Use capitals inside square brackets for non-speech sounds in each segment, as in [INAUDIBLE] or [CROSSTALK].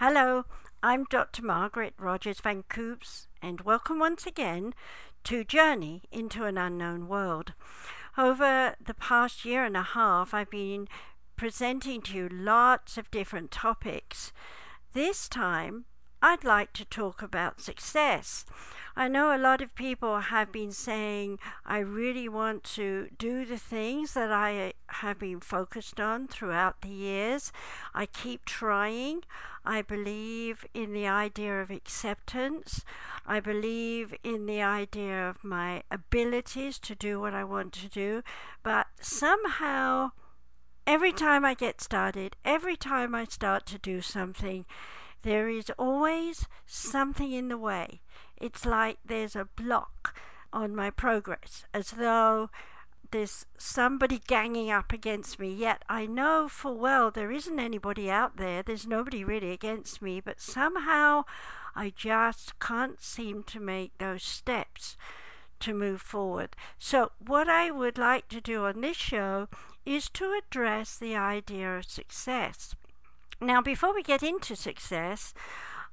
Hello, I'm Dr. Margaret Rogers Van Coops, and welcome once again to Journey into an Unknown World. Over the past year and a half, I've been presenting to you lots of different topics. This time, I'd like to talk about success. I know a lot of people have been saying, I really want to do the things that I uh, have been focused on throughout the years. I keep trying. I believe in the idea of acceptance. I believe in the idea of my abilities to do what I want to do. But somehow, every time I get started, every time I start to do something, there is always something in the way. It's like there's a block on my progress, as though there's somebody ganging up against me. Yet I know full well there isn't anybody out there, there's nobody really against me, but somehow I just can't seem to make those steps to move forward. So, what I would like to do on this show is to address the idea of success. Now, before we get into success,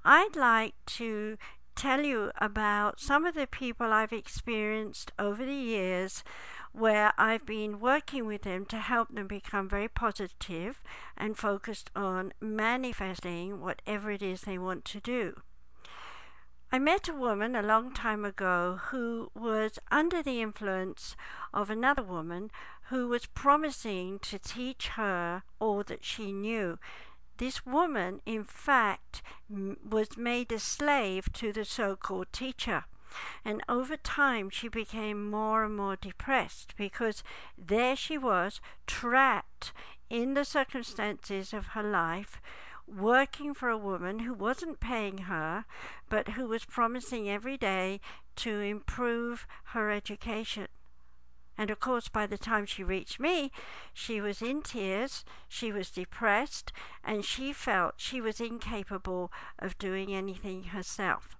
I'd like to tell you about some of the people I've experienced over the years where I've been working with them to help them become very positive and focused on manifesting whatever it is they want to do. I met a woman a long time ago who was under the influence of another woman who was promising to teach her all that she knew. This woman, in fact, was made a slave to the so called teacher. And over time, she became more and more depressed because there she was, trapped in the circumstances of her life, working for a woman who wasn't paying her, but who was promising every day to improve her education. And of course, by the time she reached me, she was in tears, she was depressed, and she felt she was incapable of doing anything herself.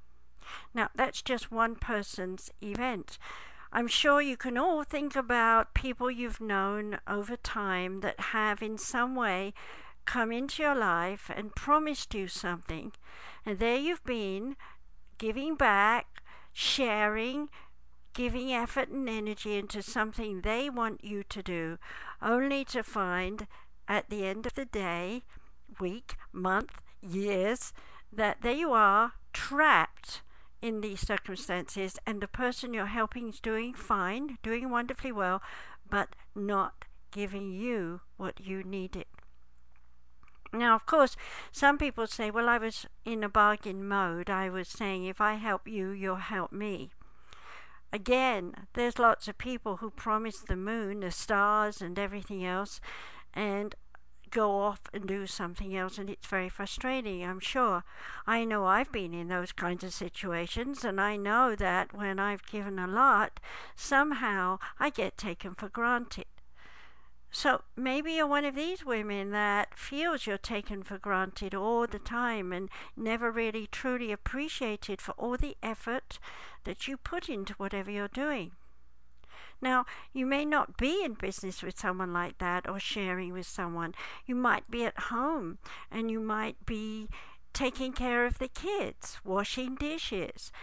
Now, that's just one person's event. I'm sure you can all think about people you've known over time that have, in some way, come into your life and promised you something, and there you've been giving back, sharing, giving effort and energy into something they want you to do, only to find at the end of the day, week, month, years, that there you are, trapped in these circumstances, and the person you're helping is doing fine, doing wonderfully well, but not giving you what you needed. Now, of course, some people say, well, I was in a bargain mode. I was saying, if I help you, you'll help me. Again, there's lots of people who promise the moon, the stars, and everything else, and go off and do something else, and it's very frustrating, I'm sure. I know I've been in those kinds of situations, and I know that when I've given a lot, somehow I get taken for granted. So maybe you're one of these women that feels you're taken for granted all the time and never really truly appreciated for all the effort that you put into whatever you're doing. Now, you may not be in business with someone like that or sharing with someone. You might be at home and you might be taking care of the kids, washing dishes,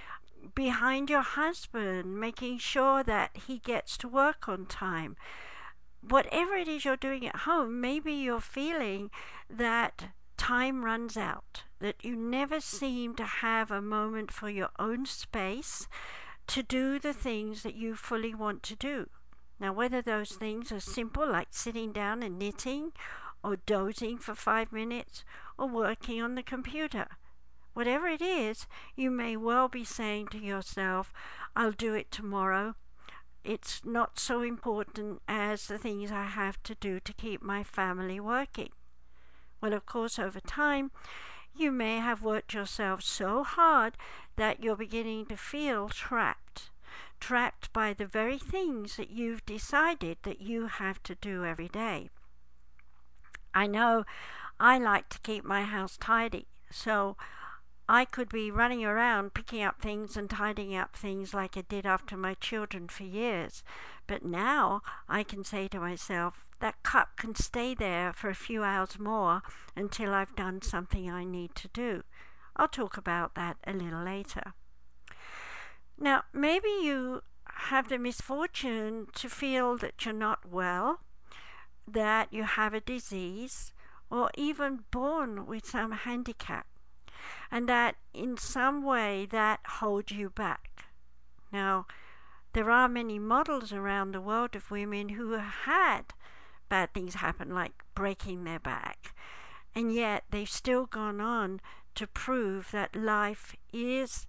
behind your husband, making sure that he gets to work on time whatever it is you're doing at home, maybe you're feeling that time runs out, that you never seem to have a moment for your own space to do the things that you fully want to do. Now, whether those things are simple, like sitting down and knitting, or dozing for five minutes, or working on the computer, whatever it is, you may well be saying to yourself, I'll do it tomorrow, it's not so important as the things I have to do to keep my family working. Well, of course, over time, you may have worked yourself so hard that you're beginning to feel trapped. Trapped by the very things that you've decided that you have to do every day. I know I like to keep my house tidy, so I could be running around picking up things and tidying up things like I did after my children for years. But now I can say to myself, that cup can stay there for a few hours more until I've done something I need to do. I'll talk about that a little later. Now, maybe you have the misfortune to feel that you're not well, that you have a disease, or even born with some handicap, and that in some way that holds you back. Now, there are many models around the world of women who had bad things happen, like breaking their back, and yet they've still gone on to prove that life is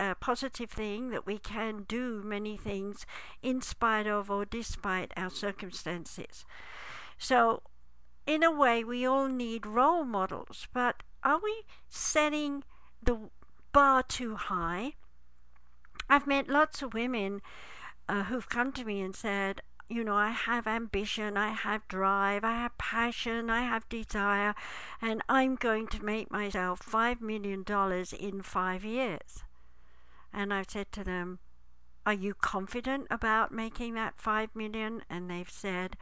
a positive thing, that we can do many things in spite of or despite our circumstances. So, in a way, we all need role models, but are we setting the bar too high? I've met lots of women uh, who've come to me and said, you know, I have ambition, I have drive, I have passion, I have desire, and I'm going to make myself $5 million in five years. And I've said to them, Are you confident about making that $5 million? And they've said,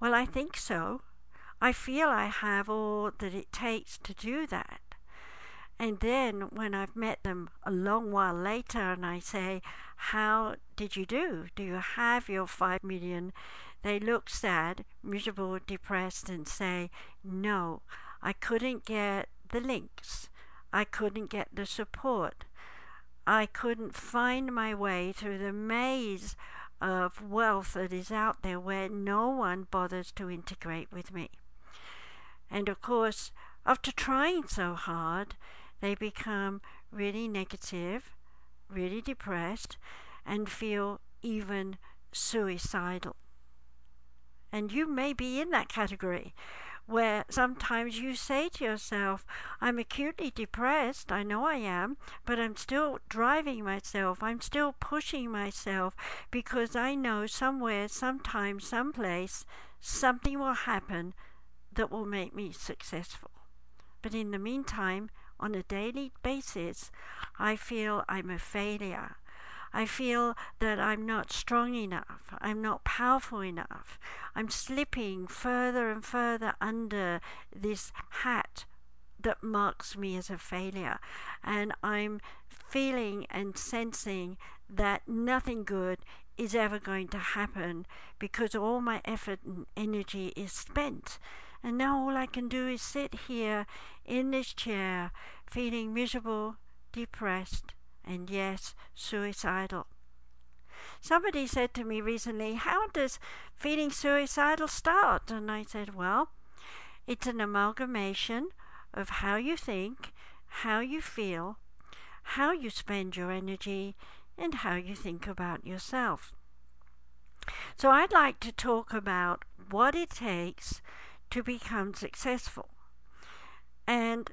Well, I think so. I feel I have all that it takes to do that. And then when I've met them a long while later and I say, How did you do? Do you have your five million? They look sad, miserable, depressed, and say, No, I couldn't get the links. I couldn't get the support. I couldn't find my way through the maze of wealth that is out there where no one bothers to integrate with me. And of course, after trying so hard, they become really negative, really depressed, and feel even suicidal. And you may be in that category where sometimes you say to yourself, I'm acutely depressed, I know I am, but I'm still driving myself, I'm still pushing myself because I know somewhere, sometime, someplace, something will happen that will make me successful. But in the meantime, on a daily basis, I feel I'm a failure. I feel that I'm not strong enough. I'm not powerful enough. I'm slipping further and further under this hat that marks me as a failure. And I'm feeling and sensing that nothing good is ever going to happen because all my effort and energy is spent. And now all I can do is sit here in this chair, feeling miserable, depressed, and yes, suicidal. Somebody said to me recently, How does feeling suicidal start? And I said, Well, it's an amalgamation of how you think, how you feel, how you spend your energy, and how you think about yourself. So I'd like to talk about what it takes to become successful. And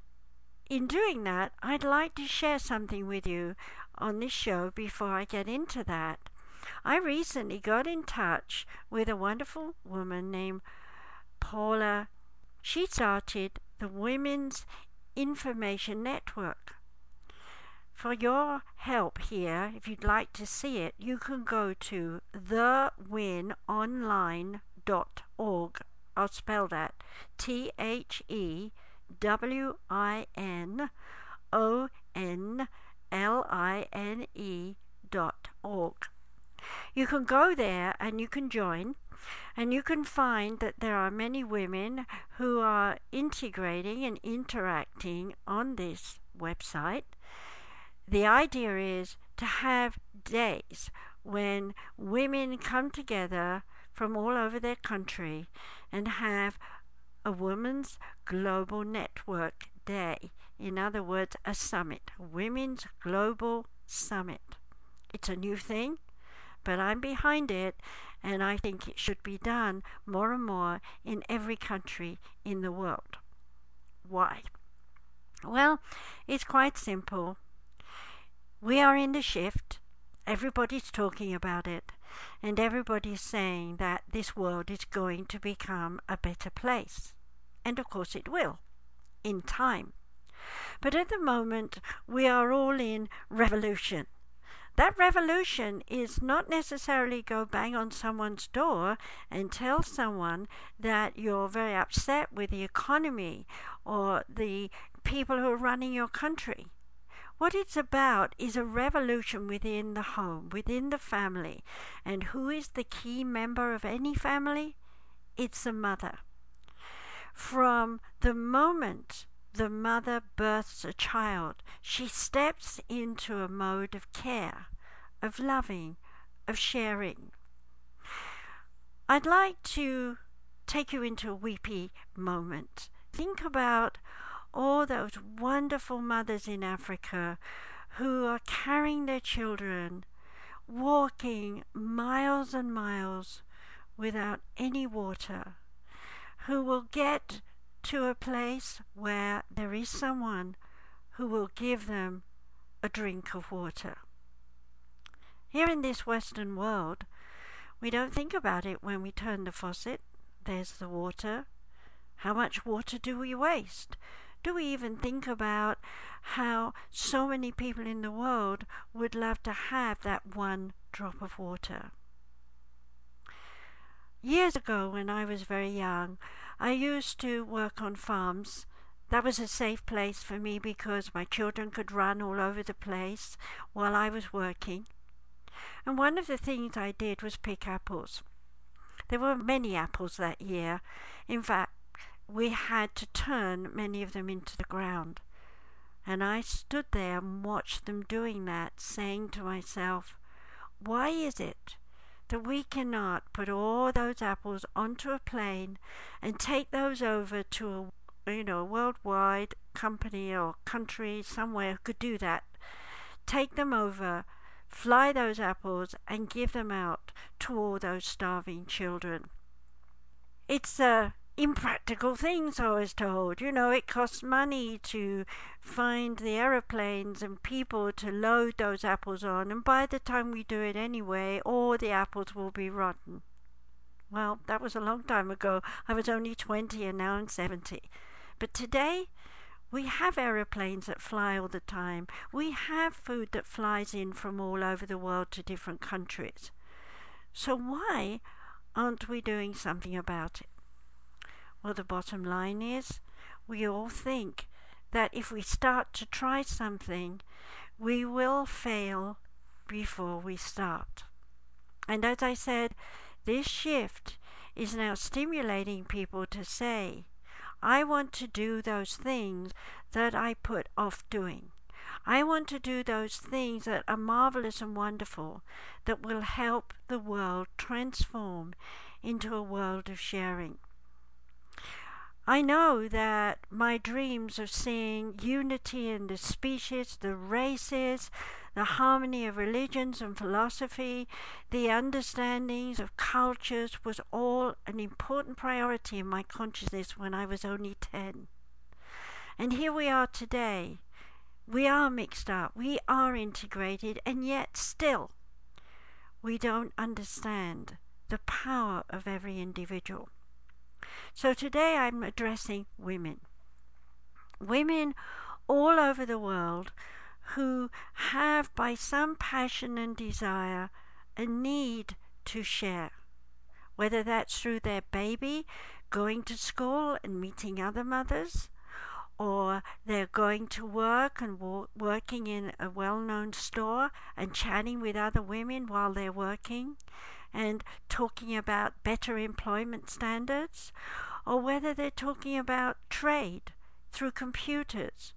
in doing that, I'd like to share something with you on this show before I get into that. I recently got in touch with a wonderful woman named Paula. She started the Women's Information Network. For your help here, if you'd like to see it, you can go to thewinonline.org I'll spell that T H E W I N O N L I N E dot org. You can go there and you can join, and you can find that there are many women who are integrating and interacting on this website. The idea is to have days when women come together from all over their country and have a Women's Global Network Day. In other words, a summit, Women's Global Summit. It's a new thing, but I'm behind it, and I think it should be done more and more in every country in the world. Why? Well, it's quite simple. We are in the shift. Everybody's talking about it and everybody's saying that this world is going to become a better place. And of course it will, in time. But at the moment, we are all in revolution. That revolution is not necessarily go bang on someone's door and tell someone that you're very upset with the economy or the people who are running your country. What it's about is a revolution within the home, within the family. And who is the key member of any family? It's the mother. From the moment the mother births a child, she steps into a mode of care, of loving, of sharing. I'd like to take you into a weepy moment. Think about all those wonderful mothers in Africa who are carrying their children, walking miles and miles without any water, who will get to a place where there is someone who will give them a drink of water. Here in this Western world, we don't think about it when we turn the faucet. There's the water. How much water do we waste? Do we even think about how so many people in the world would love to have that one drop of water? Years ago, when I was very young, I used to work on farms. That was a safe place for me because my children could run all over the place while I was working. And one of the things I did was pick apples. There were many apples that year. In fact, we had to turn many of them into the ground. And I stood there and watched them doing that, saying to myself, Why is it that we cannot put all those apples onto a plane and take those over to a you know a worldwide company or country somewhere who could do that take them over fly those apples and give them out to all those starving children it's a impractical things, I was told. You know, it costs money to find the aeroplanes and people to load those apples on, and by the time we do it anyway, all the apples will be rotten. Well, that was a long time ago. I was only 20 and now I'm 70. But today, we have aeroplanes that fly all the time. We have food that flies in from all over the world to different countries. So why aren't we doing something about it? Well, the bottom line is we all think that if we start to try something, we will fail before we start. And as I said, this shift is now stimulating people to say, I want to do those things that I put off doing. I want to do those things that are marvelous and wonderful that will help the world transform into a world of sharing. I know that my dreams of seeing unity in the species, the races, the harmony of religions and philosophy, the understandings of cultures was all an important priority in my consciousness when I was only 10. And here we are today. We are mixed up, we are integrated, and yet still we don't understand the power of every individual. So today I'm addressing women. Women all over the world who have, by some passion and desire, a need to share. Whether that's through their baby going to school and meeting other mothers, or they're going to work and wo- working in a well known store and chatting with other women while they're working, and talking about better employment standards, or whether they're talking about trade through computers,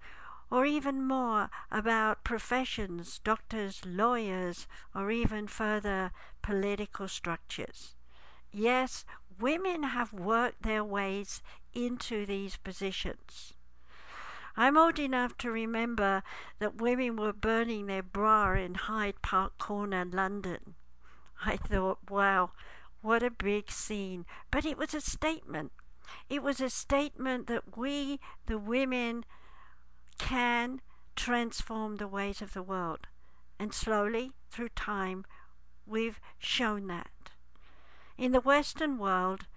or even more about professions, doctors, lawyers, or even further political structures. Yes, women have worked their ways into these positions. I'm old enough to remember that women were burning their bra in Hyde Park Corner, London. I thought, wow, what a big scene. But it was a statement. It was a statement that we, the women, can transform the ways of the world. And slowly, through time, we've shown that. In the Western world,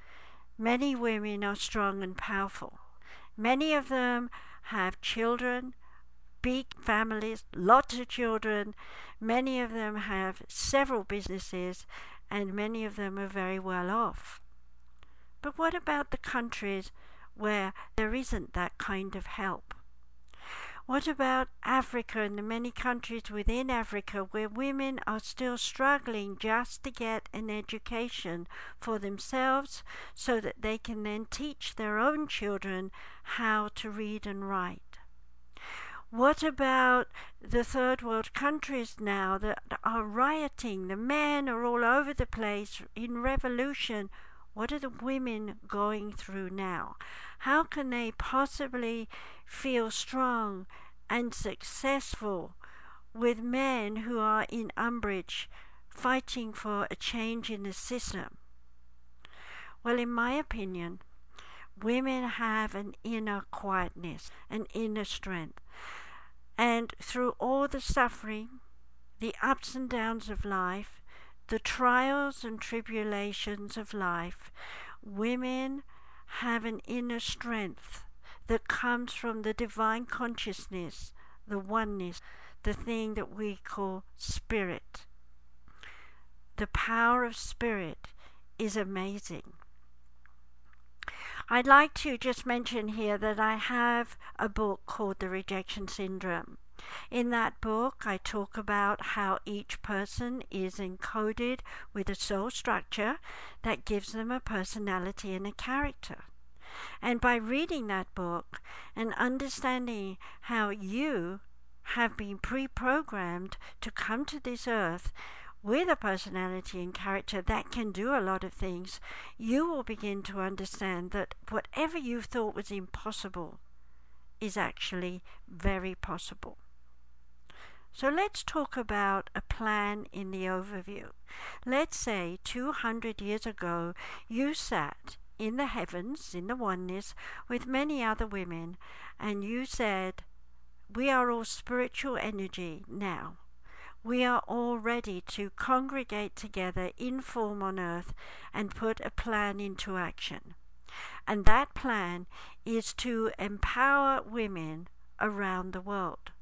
many women are strong and powerful. Many of them have children big families, lots of children. Many of them have several businesses, and many of them are very well off. But what about the countries where there isn't that kind of help? What about Africa and the many countries within Africa where women are still struggling just to get an education for themselves so that they can then teach their own children how to read and write? What about the third world countries now that are rioting? The men are all over the place in revolution. What are the women going through now? How can they possibly feel strong and successful with men who are in umbrage fighting for a change in the system? Well, in my opinion, women have an inner quietness, an inner strength. And through all the suffering, the ups and downs of life, the trials and tribulations of life, women have an inner strength that comes from the divine consciousness, the oneness, the thing that we call spirit. The power of spirit is amazing. I'd like to just mention here that I have a book called The Rejection Syndrome. In that book, I talk about how each person is encoded with a soul structure that gives them a personality and a character. And by reading that book and understanding how you have been pre programmed to come to this earth with a personality and character that can do a lot of things, you will begin to understand that whatever you thought was impossible is actually very possible. So let's talk about a plan in the overview. Let's say 200 years ago you sat in the heavens, in the oneness, with many other women, and you said, We are all spiritual energy now we are all ready to congregate together in form on earth and put a plan into action. And that plan is to empower women around the world.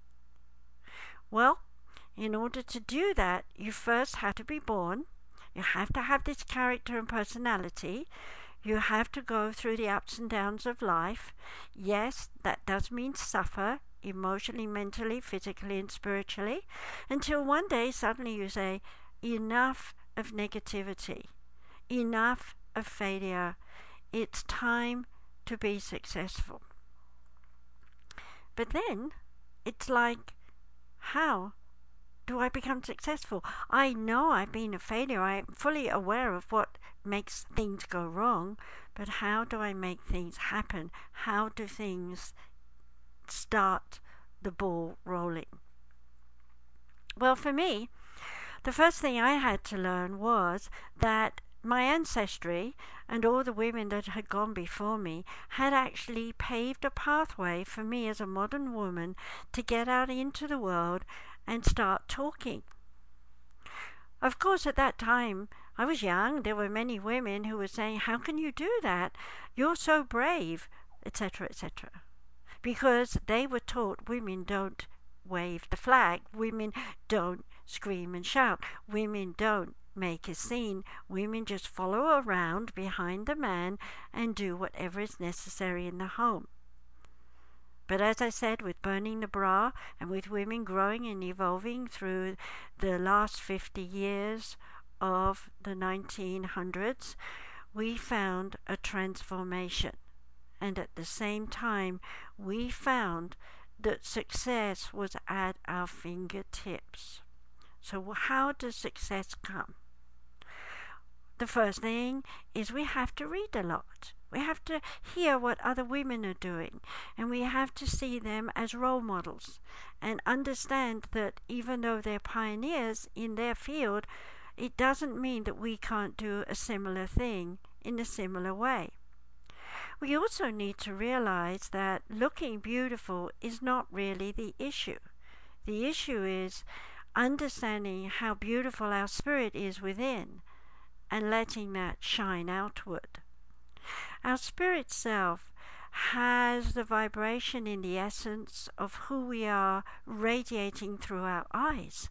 Well, in order to do that, you first have to be born. You have to have this character and personality. You have to go through the ups and downs of life. Yes, that does mean suffer emotionally, mentally, physically, and spiritually, until one day suddenly you say, enough of negativity, enough of failure. It's time to be successful. But then it's like, how do I become successful? I know I've been a failure. I'm fully aware of what makes things go wrong, but how do I make things happen? How do things start the ball rolling? Well, for me, the first thing I had to learn was that my ancestry and all the women that had gone before me had actually paved a pathway for me as a modern woman to get out into the world and start talking. Of course, at that time, I was young. There were many women who were saying, How can you do that? You're so brave, etc., etc because they were taught women don't wave the flag, women don't scream and shout, women don't make a scene. Women just follow around behind the man and do whatever is necessary in the home. But as I said, with burning the bra and with women growing and evolving through the last 50 years of the 1900s, we found a transformation and at the same time, we found that success was at our fingertips. So, how does success come? The first thing is we have to read a lot. We have to hear what other women are doing, and we have to see them as role models and understand that even though they're pioneers in their field, it doesn't mean that we can't do a similar thing in a similar way. We also need to realize that looking beautiful is not really the issue. The issue is understanding how beautiful our spirit is within and letting that shine outward. Our spirit self has the vibration in the essence of who we are radiating through our eyes.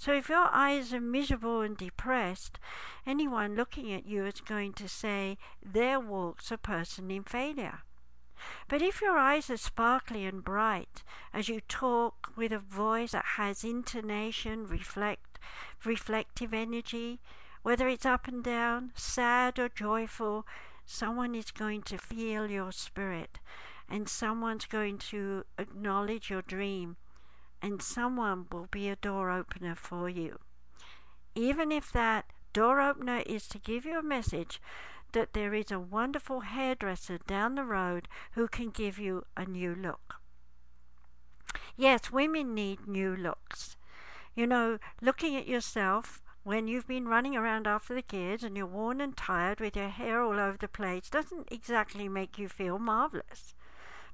So if your eyes are miserable and depressed, anyone looking at you is going to say, There walks a person in failure. But if your eyes are sparkly and bright, as you talk with a voice that has intonation, reflect, reflective energy, whether it's up and down, sad or joyful, someone is going to feel your spirit and someone's going to acknowledge your dream and someone will be a door opener for you. Even if that door opener is to give you a message that there is a wonderful hairdresser down the road who can give you a new look. Yes, women need new looks. You know, looking at yourself when you've been running around after the kids and you're worn and tired with your hair all over the place doesn't exactly make you feel marvelous.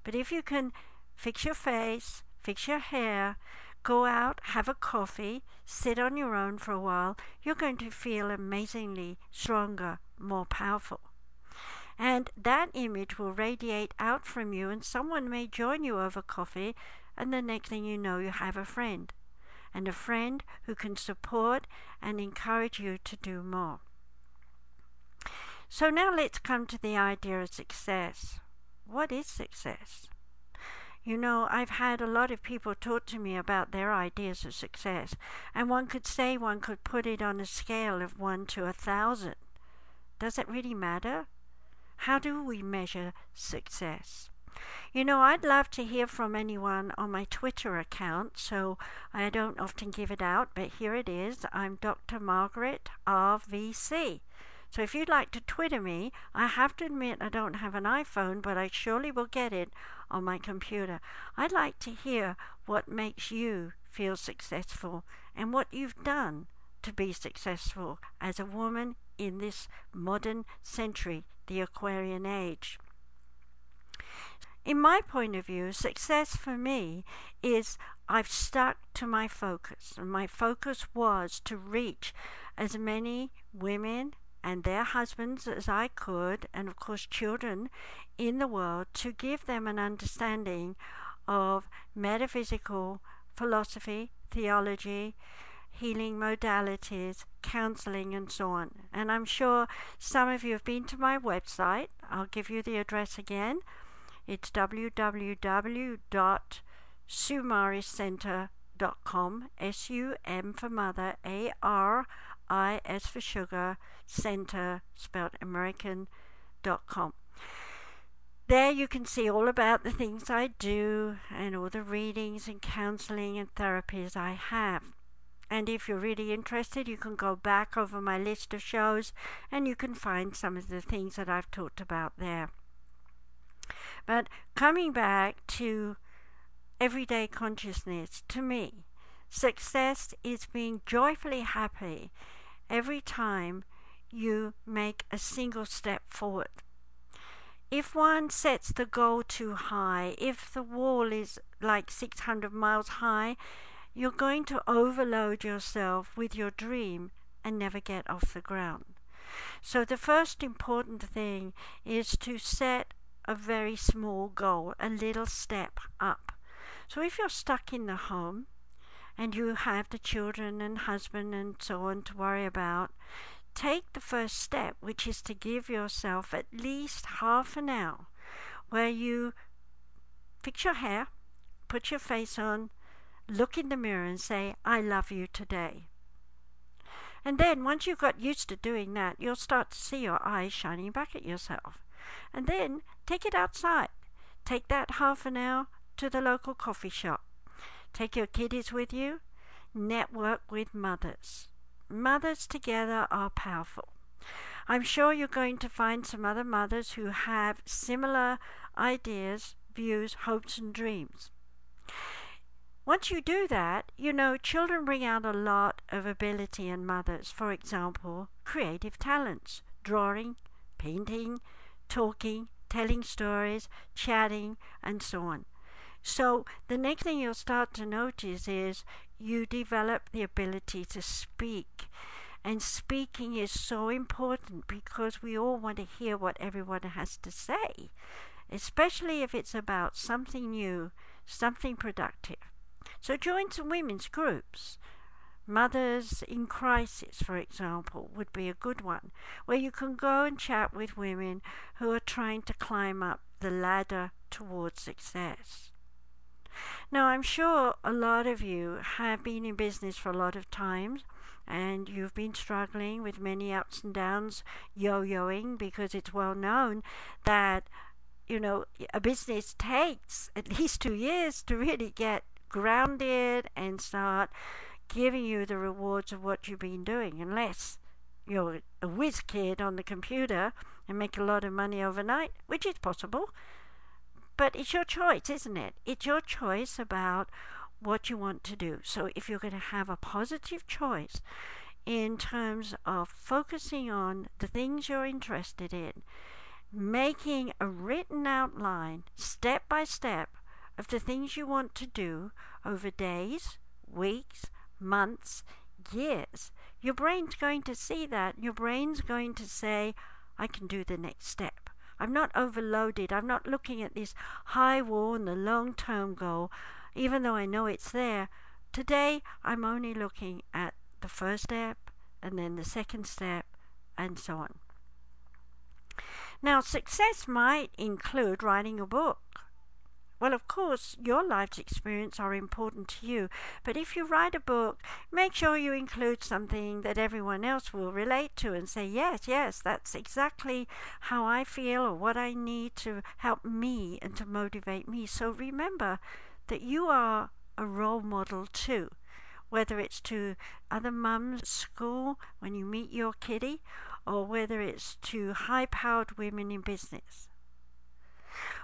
But if you can fix your face, fix your hair, go out, have a coffee, sit on your own for a while, you're going to feel amazingly stronger, more powerful. And that image will radiate out from you, and someone may join you over coffee, and the next thing you know, you have a friend. And a friend who can support and encourage you to do more. So now let's come to the idea of success. What is success? You know, I've had a lot of people talk to me about their ideas of success, and one could say one could put it on a scale of one to a thousand. Does it really matter? How do we measure success? You know, I'd love to hear from anyone on my Twitter account, so I don't often give it out, but here it is. I'm Dr. Margaret RVC. So if you'd like to Twitter me, I have to admit I don't have an iPhone, but I surely will get it on my computer. I'd like to hear what makes you feel successful and what you've done to be successful as a woman in this modern century, the Aquarian age. In my point of view, success for me is I've stuck to my focus, and my focus was to reach as many women and their husbands as I could, and of course children in the world, to give them an understanding of metaphysical philosophy, theology, healing modalities, counseling, and so on. And I'm sure some of you have been to my website. I'll give you the address again. It's www.sumariscenter.com, S U M for mother, A R I S for sugar, center, spelled American.com. There you can see all about the things I do and all the readings and counseling and therapies I have. And if you're really interested, you can go back over my list of shows and you can find some of the things that I've talked about there. But coming back to everyday consciousness, to me, success is being joyfully happy every time you make a single step forward. If one sets the goal too high, if the wall is like 600 miles high, you're going to overload yourself with your dream and never get off the ground. So, the first important thing is to set a very small goal, a little step up. So, if you're stuck in the home and you have the children and husband and so on to worry about, take the first step, which is to give yourself at least half an hour where you fix your hair, put your face on, look in the mirror and say, I love you today. And then once you've got used to doing that, you'll start to see your eyes shining back at yourself. And then take it outside. Take that half an hour to the local coffee shop. Take your kiddies with you. Network with mothers. Mothers together are powerful. I'm sure you're going to find some other mothers who have similar ideas, views, hopes, and dreams. Once you do that, you know, children bring out a lot of ability in mothers. For example, creative talents, drawing, painting, talking, telling stories, chatting, and so on. So the next thing you'll start to notice is you develop the ability to speak. And speaking is so important because we all want to hear what everyone has to say. especially if it's about something new, something productive. So join some women's groups. Mothers in Crisis, for example, would be a good one, where you can go and chat with women who are trying to climb up the ladder towards success. Now, I'm sure a lot of you have been in business for a lot of times and you've been struggling with many ups and downs, yo yoing, because it's well known that, you know, a business takes at [LAUGHS] least two years to really get grounded and start giving you the rewards of what you've been doing, unless you're a whiz kid on the computer and make a lot of money overnight, which is possible. But it's your choice, isn't it? It's your choice about what you want to do. So if you're going to have a positive choice in terms of focusing on the things you're interested in, making a written outline step by step of the things you want to do over days, weeks, months, years, your brain's going to see that. Your brain's going to say, I can do the next step. I'm not overloaded. I'm not looking at this high wall and the long term goal even though I know it's there. Today, I'm only looking at the first step and then the second step and so on. Now, success might include writing a book. Well, of course, your life's experience are important to you, but if you write a book, make sure you include something that everyone else will relate to and say, yes, yes, that's exactly how I feel or what I need to help me and to motivate me. So remember, that you are a role model too, whether it's to other mums school when you meet your kiddie, or whether it's to high powered women in business.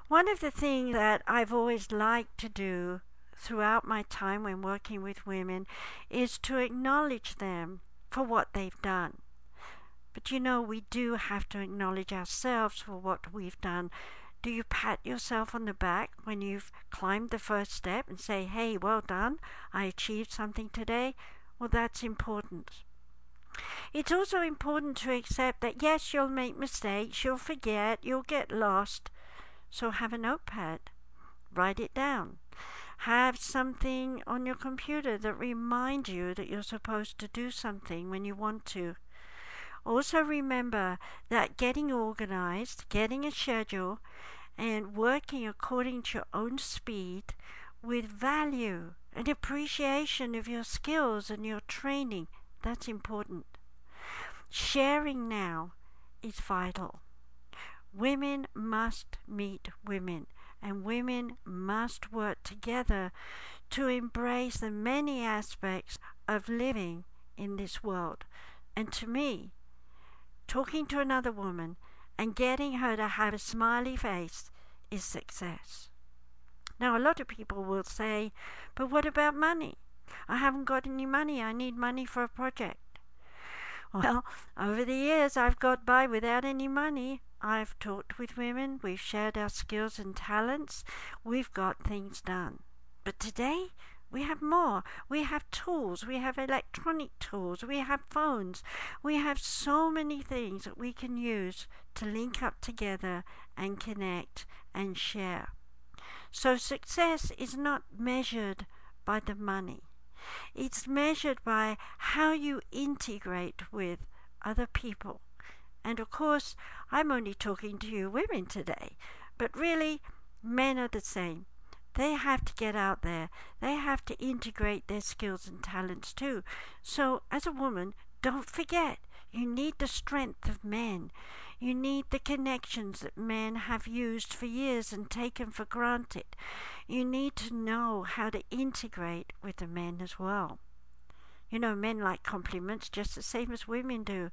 One of the things that I've always liked to do throughout my time when working with women is to acknowledge them for what they've done. But you know, we do have to acknowledge ourselves for what we've done do you pat yourself on the back when you've climbed the first step and say, hey, well done, I achieved something today? Well, that's important. It's also important to accept that yes, you'll make mistakes, you'll forget, you'll get lost. So have a notepad, write it down. Have something on your computer that reminds you that you're supposed to do something when you want to. Also, remember that getting organized, getting a schedule, and working according to your own speed with value and appreciation of your skills and your training that's important. Sharing now is vital. Women must meet women, and women must work together to embrace the many aspects of living in this world. And to me, talking to another woman and getting her to have a smiley face is success. Now, a lot of people will say, but what about money? I haven't got any money. I need money for a project. [LAUGHS] Well, over the years, I've got by without any money. I've talked with women, we've shared our skills and talents, we've got things done. But today, we have more. We have tools. We have electronic tools. We have phones. We have so many things that we can use to link up together and connect and share. So success is not measured by the money. It's measured by how you integrate with other people. And of course, I'm only talking to you women today, but really, men are the same. They have to get out there. They have to integrate their skills and talents too. So, as a woman, don't forget, you need the strength of men. You need the connections that men have used for years and taken for granted. You need to know how to integrate with the men as well. You know, men like compliments just the same as women do,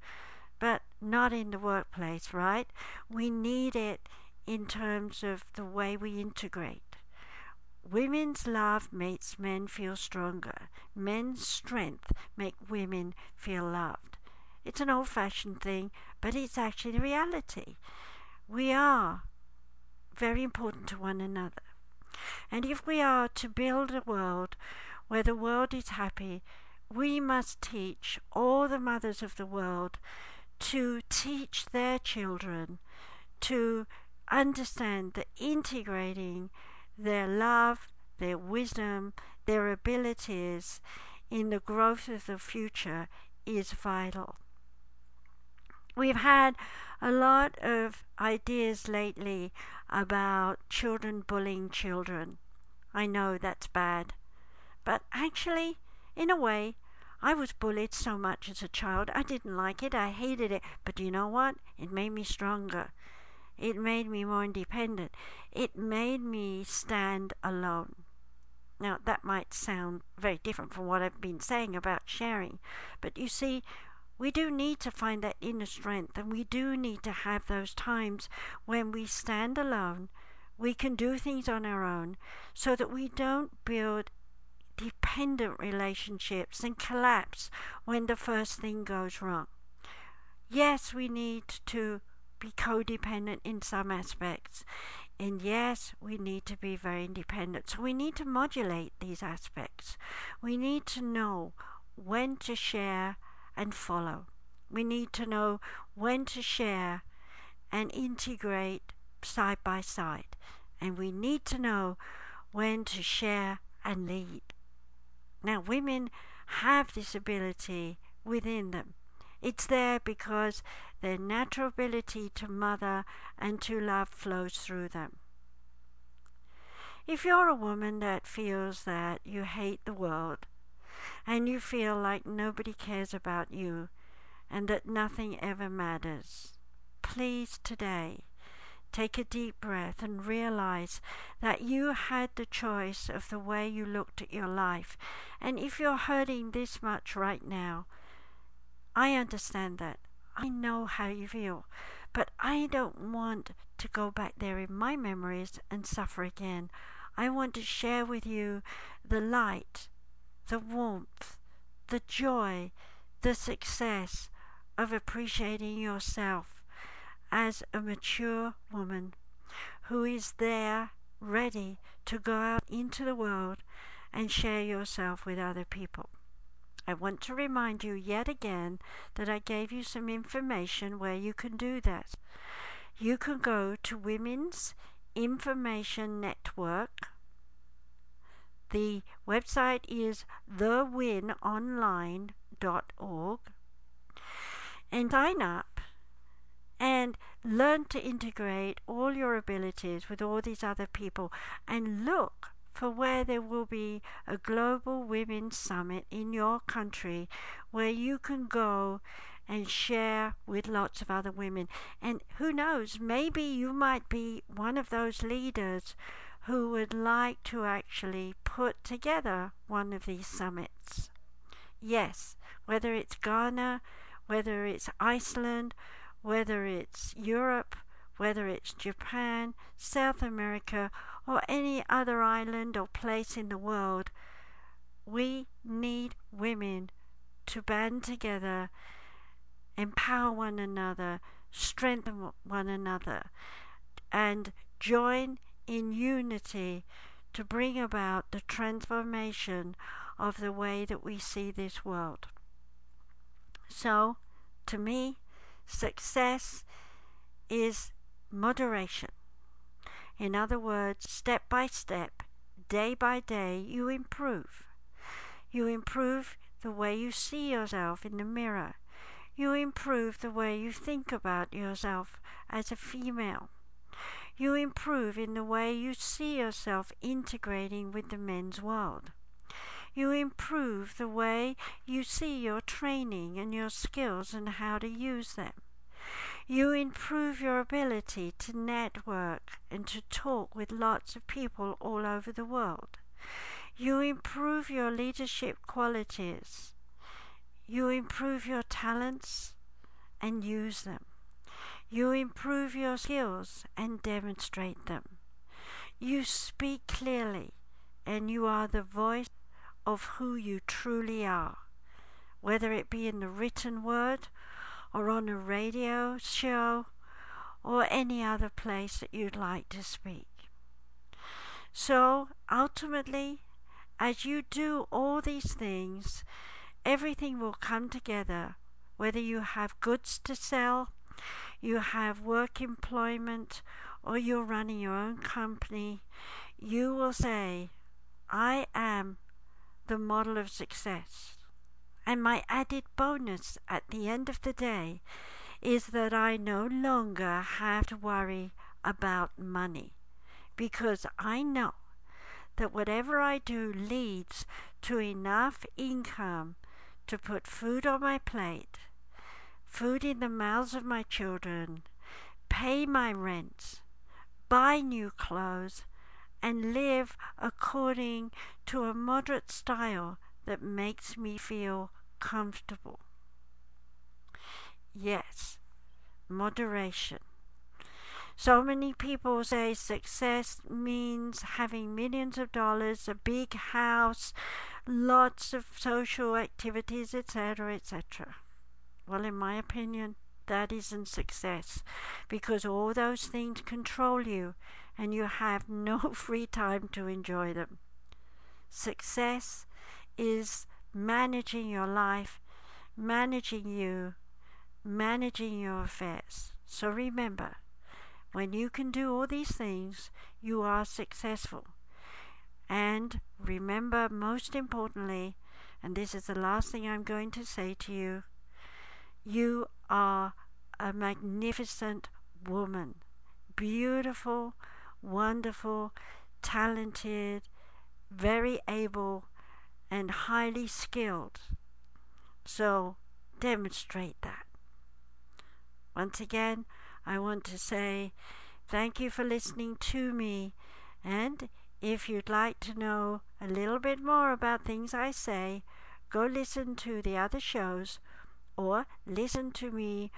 but not in the workplace, right? We need it in terms of the way we integrate. Women's love makes men feel stronger. Men's strength make women feel loved. It's an old fashioned thing, but it's actually the reality. We are very important to one another. And if we are to build a world where the world is happy, we must teach all the mothers of the world to teach their children to understand that integrating their love, their wisdom, their abilities in the growth of the future is vital. We've had a lot of ideas lately about children bullying children. I know that's bad. But actually, in a way, I was bullied so much as a child. I didn't like it. I hated it. But you know what? It made me stronger. It made me more independent. It made me stand alone. Now, that might sound very different from what I've been saying about sharing, but you see, we do need to find that inner strength and we do need to have those times when we stand alone. We can do things on our own so that we don't build dependent relationships and collapse when the first thing goes wrong. Yes, we need to be codependent in some aspects. And yes, we need to be very independent. So we need to modulate these aspects. We need to know when to share and follow. We need to know when to share and integrate side by side. And we need to know when to share and lead. Now, women have this ability within them. It's there because their natural ability to mother and to love flows through them. If you're a woman that feels that you hate the world and you feel like nobody cares about you and that nothing ever matters, please today take a deep breath and realize that you had the choice of the way you looked at your life. And if you're hurting this much right now, I understand that. I know how you feel. But I don't want to go back there in my memories and suffer again. I want to share with you the light, the warmth, the joy, the success of appreciating yourself as a mature woman who is there ready to go out into the world and share yourself with other people. I want to remind you yet again that I gave you some information where you can do that. You can go to Women's Information Network. The website is thewinonline.org and sign up and learn to integrate all your abilities with all these other people and look for where there will be a global women's summit in your country where you can go and share with lots of other women. And who knows, maybe you might be one of those leaders who would like to actually put together one of these summits. Yes, whether it's Ghana, whether it's Iceland, whether it's Europe, whether it's Japan, South America, or any other island or place in the world, we need women to band together, empower one another, strengthen one another, and join in unity to bring about the transformation of the way that we see this world. So, to me, success is moderation. In other words, step by step, day by day, you improve. You improve the way you see yourself in the mirror. You improve the way you think about yourself as a female. You improve in the way you see yourself integrating with the men's world. You improve the way you see your training and your skills and how to use them. You improve your ability to network and to talk with lots of people all over the world. You improve your leadership qualities. You improve your talents and use them. You improve your skills and demonstrate them. You speak clearly and you are the voice of who you truly are, whether it be in the written word or on a radio show or any other place that you'd like to speak. So ultimately, as you do all these things, everything will come together, whether you have goods to sell, you have work employment, or you're running your own company, you will say, I am the model of success. And my added bonus at the end of the day is that I no longer have to worry about money because I know that whatever I do leads to enough income to put food on my plate, food in the mouths of my children, pay my rent, buy new clothes, and live according to a moderate style that makes me feel comfortable. Yes, moderation. So many people say success means having millions of dollars, a big house, lots of social activities, etc., etc. Well, in my opinion, that isn't success because all those things control you and you have no [LAUGHS] free time to enjoy them. Success is managing your life, managing you, managing your affairs. So remember, when you can do all these things, you are successful. And remember, most importantly, and this is the last thing I'm going to say to you, you are a magnificent woman. Beautiful, wonderful, talented, very able, and highly skilled. So demonstrate that. Once again, I want to say thank you for listening to me. And if you'd like to know a little bit more about things I say, go listen to the other shows or listen to me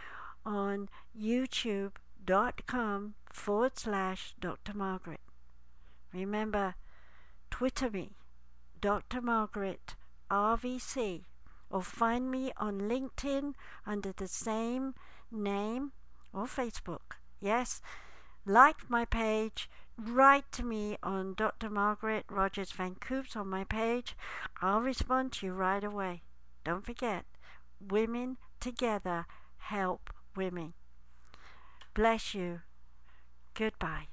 on youtube.com forward slash Dr. Margaret. Remember, Twitter me, Dr. Margaret RVC, or find me on LinkedIn under the same name or Facebook. Yes, like my page, write to me on Dr. Margaret Rogers Van Coops on my page. I'll respond to you right away. Don't forget, women together help women. Bless you. Goodbye.